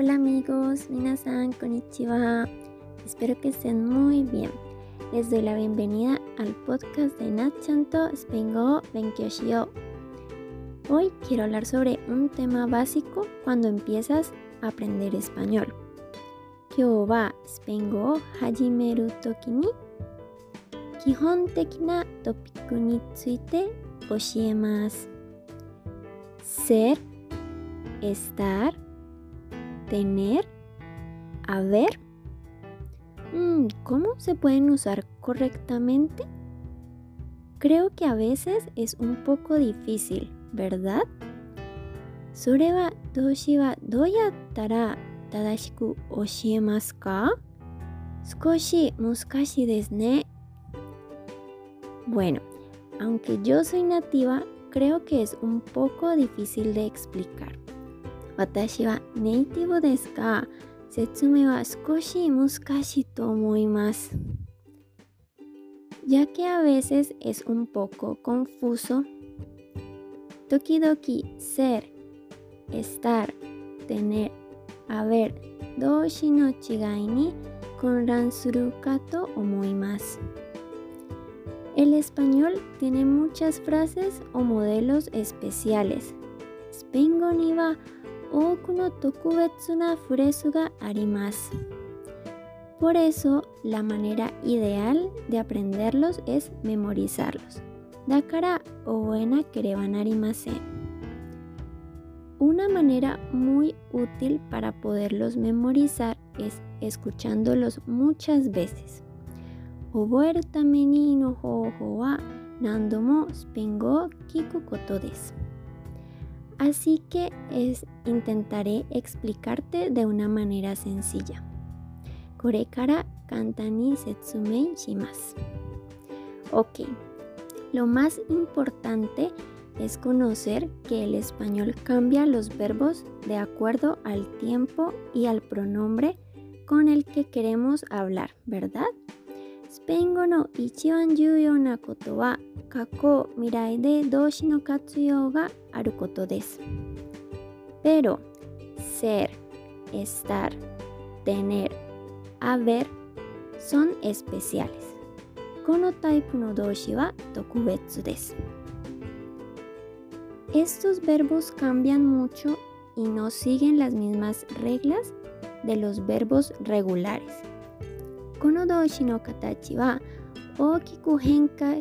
Hola amigos, minasan, konnichiwa. Espero que estén muy bien. Les doy la bienvenida al podcast de Natchanto Spengo Benkyoshio. Hoy quiero hablar sobre un tema básico cuando empiezas a aprender español. Kyou wa Spengo hajimeru toki kihon teki na. Ser, estar, tener, haber. Mm, ¿Cómo se pueden usar correctamente? Creo que a veces es un poco difícil, ¿verdad? Soreba Doshiwa Doyatara Tadashiku Oshiemaska. Skoshi Muskashi Desne. Bueno, aunque yo soy nativa, creo que es un poco difícil de explicar. 私はネイティブですが、説明は少し難しいと思います。Ya que a veces es un poco confuso, 時々 ser, estar, tener, haber 動詞の違いに混乱するかと思います。El español tiene muchas frases o modelos especiales. スペイン語には 多くの特別なフレーズがあります。Por eso, la manera ideal de aprenderlos es memorizarlos. だから、覚えなければなりません。Una manera muy útil para poderlos memorizar es escuchándolos muchas veces. 覚えるためにの方法は何度もスペイン語を聞くことです。 Así que intentaré explicarte de una manera sencilla. Korekara kantani setsumei shimasu. Ok, lo más importante es conocer que el español cambia los verbos de acuerdo al tiempo y al pronombre con el que queremos hablar, ¿verdad? Spengo no ichiwan yuyo na koto wa 過去未来で動詞の活用があることです。Pero ser, estar, tener, haber son especiales. このタイプの動詞は特別です。Estos verbos cambian mucho y no siguen las mismas reglas de los verbos regulares. この動詞の形は大きく変化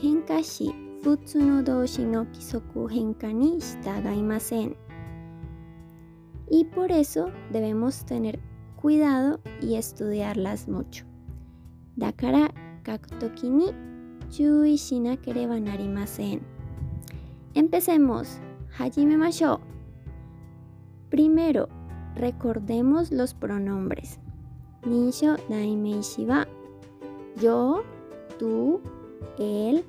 変化し普通の動詞の規則変化に従いません。Y por eso debemos tener cuidado y estudiarlas mucho. だから書くときに注意しなければなりません。Empecemos. 始めましょう。Primero, recordemos los pronombres. 認証代名詞は yo, tú, él,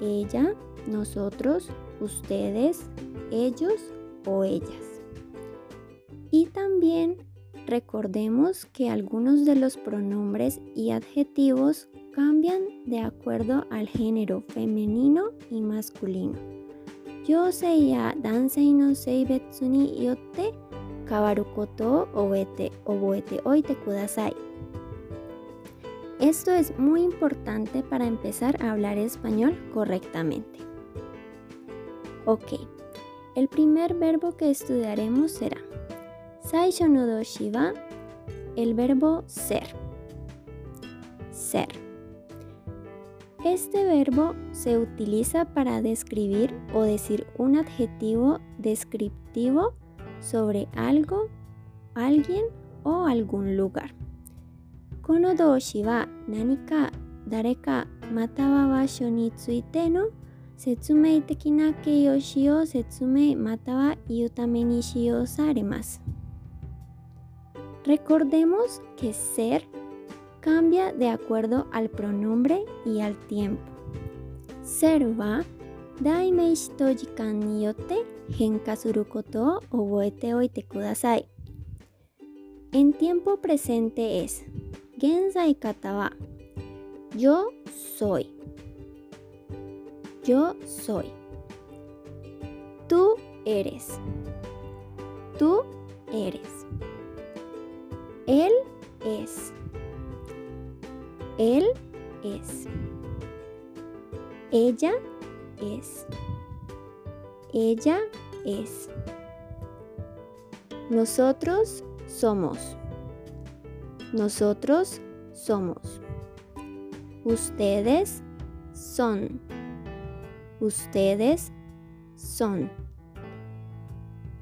ella, nosotros, ustedes, ellos o ellas. Y también recordemos que algunos de los pronombres y adjetivos cambian de acuerdo al género femenino y masculino. Yo sei ya dansei no sei betsuni yotte koto o oboete oite kudasai. Esto es muy importante para empezar a hablar español correctamente. Ok, el primer verbo que estudiaremos será Saisho no doshi wa, el verbo ser. Ser. Este verbo se utiliza para describir o decir un adjetivo descriptivo sobre algo, alguien o algún lugar. この動詞は何か、誰か、または場所についての説明的な形容詞を説明または言うために使用されます。Recordemos que ser cambia de acuerdo al pronombre y al tiempo. Ser は代名詞と時間によって変化することを覚えておいてください。En tiempo presente es 現在型は yo soy. Yo soy. Tú eres. Tú eres. Él es. Él es. Ella es. Ella es. Nosotros somos. Nosotros somos. Ustedes son. Ustedes son.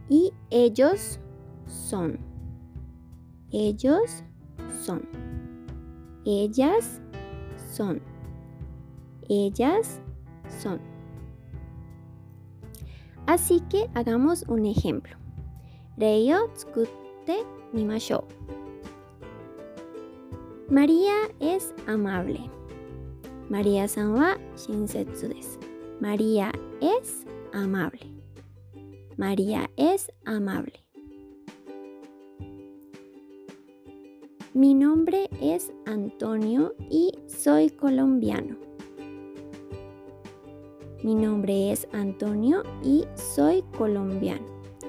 Y ellos son. Ellos son. Ellas son. Ellas son. Así que hagamos un ejemplo. Rei tsukutte mimashou. María es amable. María-san wa shinsetsu. María es amable. María es amable. Mi nombre es Antonio y soy colombiano. Mi nombre es Antonio y soy colombiano.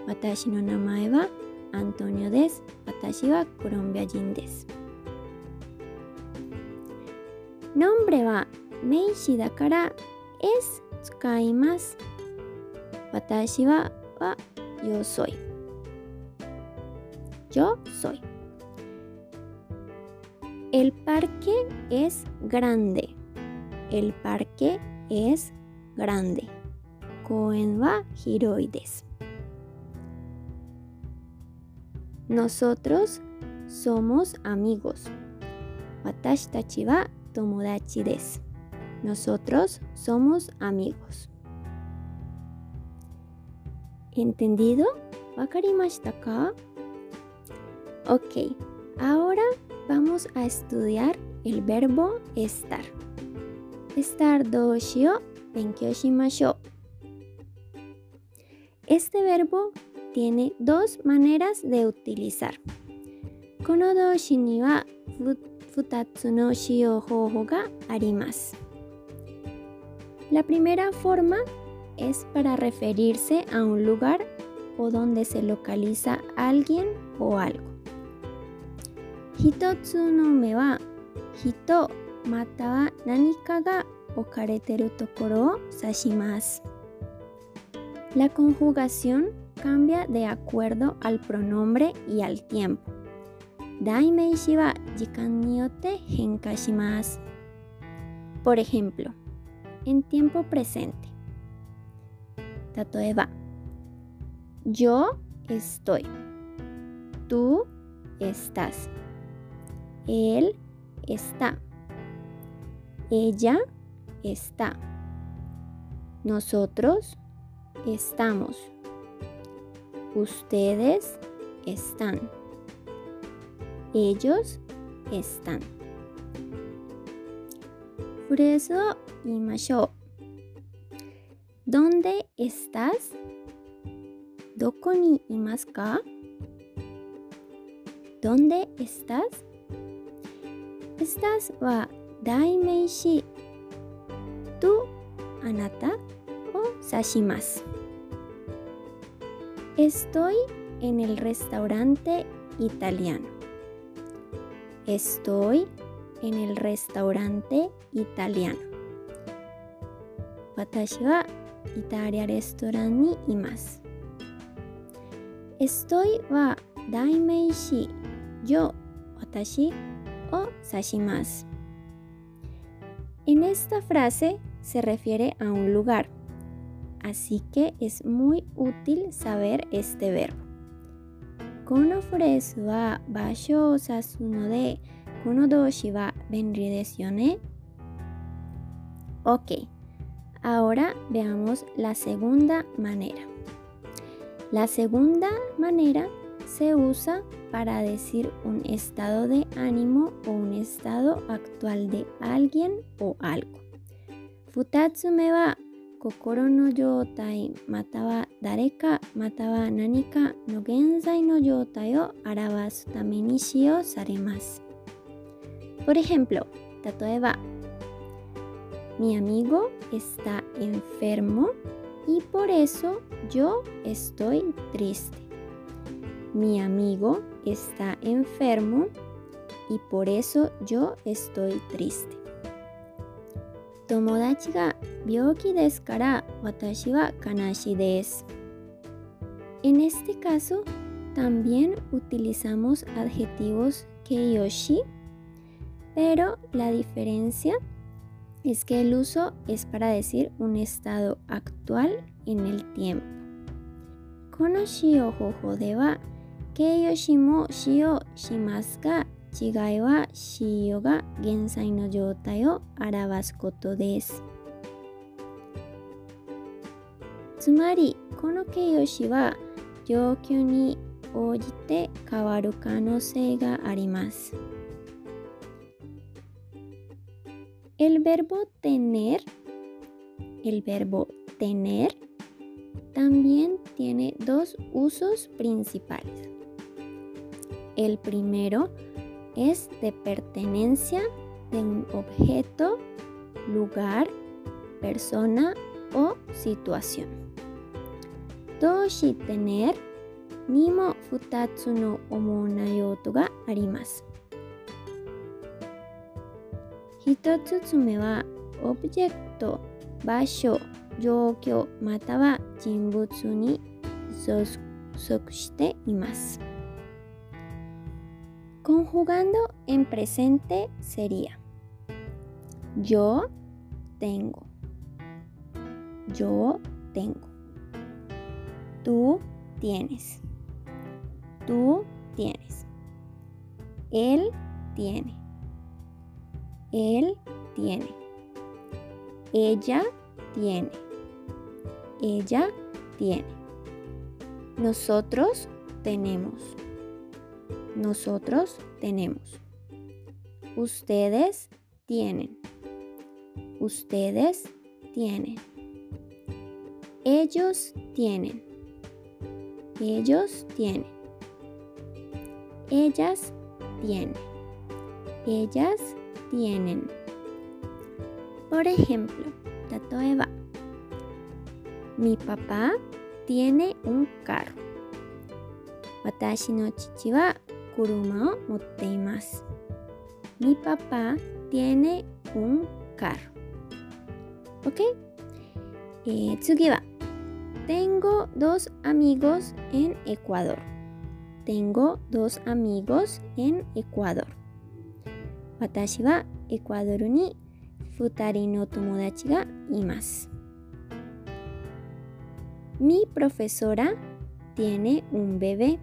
Watashi no namae wa Antonio desu. Watashi wa colombiajin. Nombre wa meishi dakara es tsukaimasu. Watashi wa wa yo soy. Yo soy. El parque es grande. El parque es grande. Koen wa hiroi. Nosotros somos amigos. Watashi desu. Nosotros somos amigos. ¿Entendido? ¿Wakarimashita ka? Ok, ahora vamos a estudiar el verbo estar. Estar doshi o benkyou shimashou. Este verbo tiene dos maneras de utilizar. Kono doshi ni wa futatsu no shio hoho ga arimasu. La primera forma es para referirse a un lugar o donde se localiza alguien o algo. Hitotsu no me wa hito mata wa nanika ga okareteru tokoro o sashimasu. La conjugación cambia de acuerdo al pronombre y al tiempo. Daimeishi wa jikan ni yotte henka shimasu. Por ejemplo, en tiempo presente. Tatoeba. Yo estoy. Tú estás. Él está. Ella está. Nosotros estamos. Ustedes están ellos están. Fureso y Masho. ¿Dónde estás? ¿Doko ni ¿Dónde estás? Estás wa daimeishi tú, anata o sashimas. Estoy en el restaurante italiano. Estoy en el restaurante italiano. Watashi wa Italia restaurant ni imasu. Estoy wa daimei shi yo watashi o sashimasu. En esta frase se refiere a un lugar, así que es muy útil saber este verbo. このフレーズは場所を指すので、この動詞は便利ですよね。Ok, ahora veamos la segunda manera. La segunda manera se usa para decir un estado de ánimo o un estado actual de alguien o algo. 二つ目は 心の状態または誰かまたは何かの現在の状態を表すために使用されます。Por ejemplo, 例えば Mi amigo está enfermo y por eso yo estoy triste. Mi amigo está enfermo y por eso yo estoy triste. Tomodachi ga byoki desu kara watashi wa kanashi desu. En este caso, también utilizamos adjetivos keiyoshi, pero la diferencia es que el uso es para decir un estado actual en el tiempo. Kono shio hoho de wa keiyoshi mo shio shimasu ga chigai wa shio ga gensai no joutai o arawasu koto desu. つまりこの形容詞は状況に応じて変わる可能性があります。El verbo tener, el verbo tener, también tiene dos usos principales. El primero es de pertenencia de un objeto, lugar, persona o situación. Doshi tener ni mo futatsu no omo na yoto ga arimasu. Hitotsutsune wa objecto, basho, 状況または人物に属しています。Conjugando en presente sería yo tengo, yo tengo, tú tienes. Tú tienes. Él tiene. Él tiene. Ella tiene. Ella tiene. Nosotros tenemos. Nosotros tenemos. Ustedes tienen. Ustedes tienen. Ellos tienen. Ellos tienen. Ellas tienen. Ellas tienen. Por ejemplo, Tatoeba. Mi papá tiene un carro. Watashi no chichi wa kuruma. Mi papá tiene un carro. ¿Ok? Eh. Tengo dos amigos en Ecuador. Tengo dos amigos en Ecuador. Watashi wa Ecuador ni futari no tomodachi ga. Mi profesora tiene un bebé.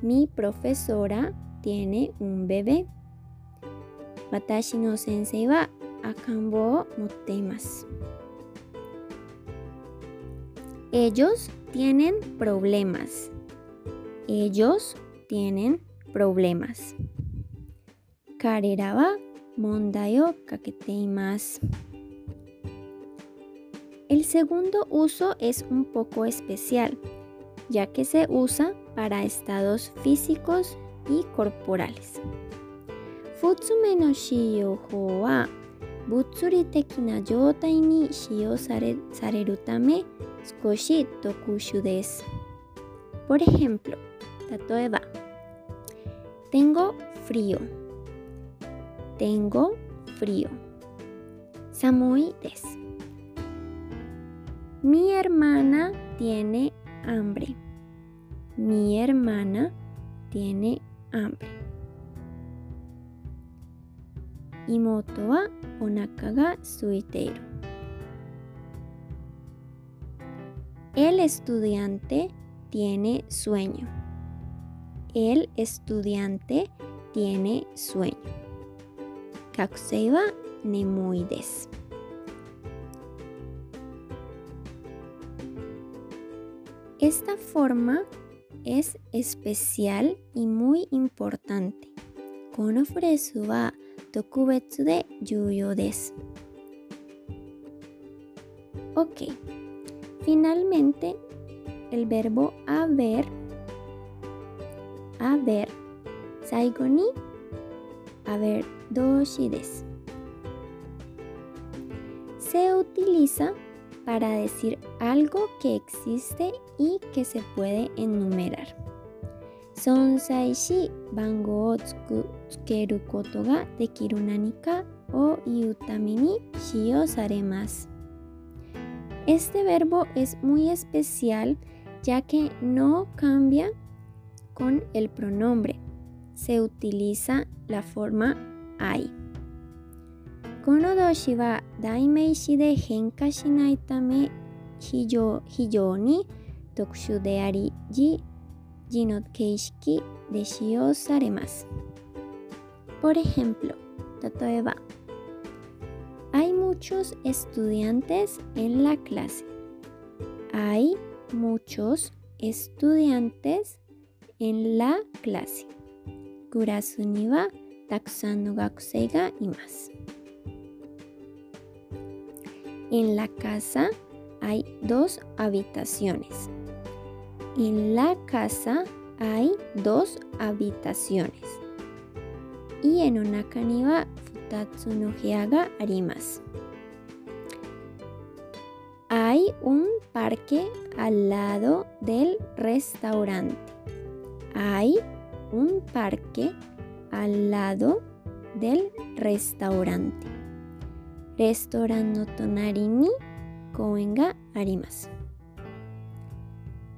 Mi profesora tiene un bebé. Watashi no sensei wa akanbo motte. Ellos tienen problemas. Ellos tienen problemas. Karera wa mondai o. El segundo uso es un poco especial, ya que se usa para estados físicos y corporales. Futsume no Shiyōho wa butsuri tekina yōtai ni shiyō sareru tame skoshi tokushu. Por ejemplo, tatoeba. Tengo frío. Tengo frío. Samui. Mi hermana tiene hambre. Mi hermana tiene hambre. Imoto wa onaka ga suiteiru. El estudiante tiene sueño. El estudiante tiene sueño. Kakusei wa nemoides. Esta forma es especial y muy importante. Kono furesu wa tokubetsu de yuyo. Ok. Finalmente, el verbo haber a ver, saigo ni a ver doshi desu. Se utiliza para decir algo que existe y que se puede enumerar. Sonsai shi bango o tsukeru koto ga dekiru o iu tame ni. Este verbo es muy especial ya que no cambia con el pronombre. Se utiliza la forma ai. Kono doshi wa daimeishi de henka shinai tame しないため非常非常に特殊であり字字の形式で使用されます。Por ejemplo, 例えば Hay muchos estudiantes en la clase. Hay muchos estudiantes en la clase. クラスにはたくさんの学生がいます。En la casa hay dos habitaciones. En la casa hay dos habitaciones. Y en una caniba futatsu no arimas. Hay un parque al lado del restaurante. Hay un parque al lado del restaurante. Restaurante no tonari ni koen ga.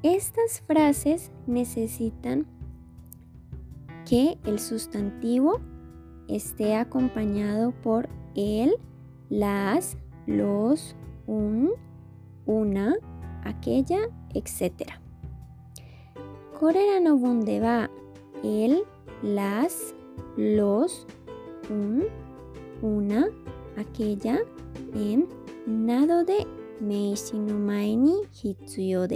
Estas frases necesitan que el sustantivo esté acompañado por el, las, los, un, una, aquella, etc. Corera no va el, las, los, un, una, aquella, en, nado de meishinumae ni hitsuyo.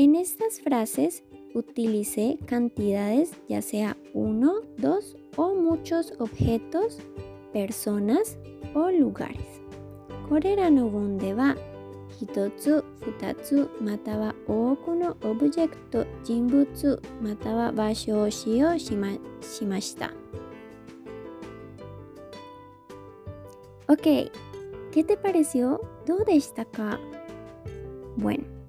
En estas frases utilicé cantidades ya sea uno, dos o muchos objetos, personas o lugares. Korera no. Ok, ¿qué te pareció? ¿Dónde está acá? Bueno.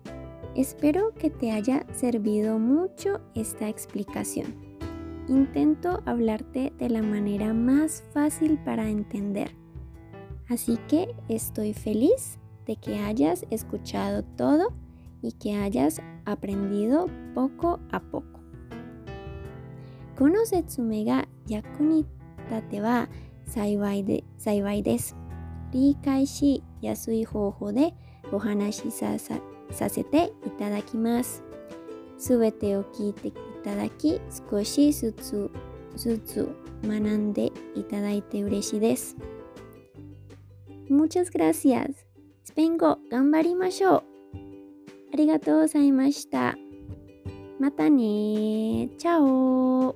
espero que te haya servido mucho esta explicación. Intento hablarte de la manera más fácil para entender. Así que estoy feliz de que hayas escuchado todo y que hayas aprendido poco a poco. Konosetsume yaku wa 幸いで幸いです。理解しやすい方法でお話しさ させていただきます。すべてを聞いていただき、少しずつずつ学んでいただいて嬉しいです。Muchas gracias. スペイン語頑張りましょう。ありがとうございました。またねチャオ